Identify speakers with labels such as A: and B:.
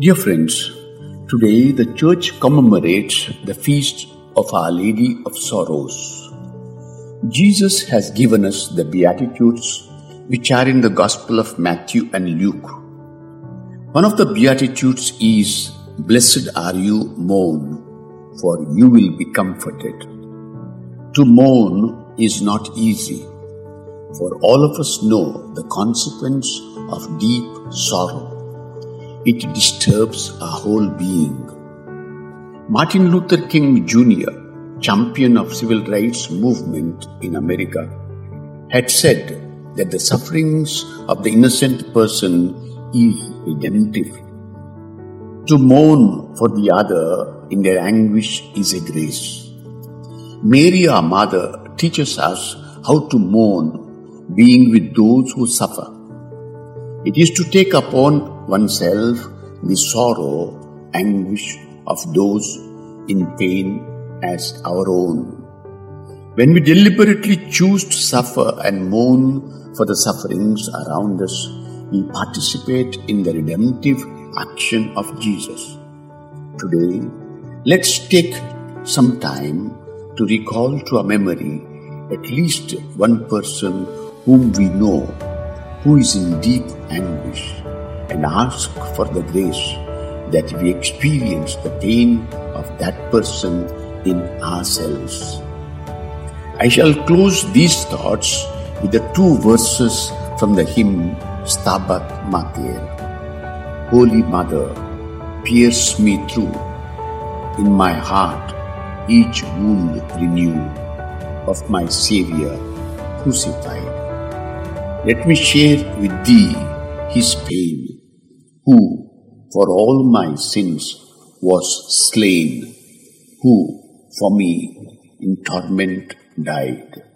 A: Dear friends, today the church commemorates the feast of Our Lady of Sorrows. Jesus has given us the Beatitudes which are in the Gospel of Matthew and Luke. One of the Beatitudes is Blessed are you mourn, for you will be comforted. To mourn is not easy, for all of us know the consequence of deep sorrow it disturbs our whole being. Martin Luther King Jr., champion of civil rights movement in America, had said that the sufferings of the innocent person is redemptive. To mourn for the other in their anguish is a grace. Mary, our mother, teaches us how to mourn, being with those who suffer. It is to take upon oneself the sorrow, anguish of those in pain as our own. When we deliberately choose to suffer and mourn for the sufferings around us, we participate in the redemptive action of Jesus. Today, let's take some time to recall to our memory at least one person whom we know who is in deep anguish and ask for the grace that we experience the pain of that person in ourselves. I shall close these thoughts with the two verses from the hymn Stabat Mater. Holy Mother, pierce me through. In my heart, each wound renew of my Saviour crucified. Let me share with thee his pain who for all my sins was slain, who for me in torment died.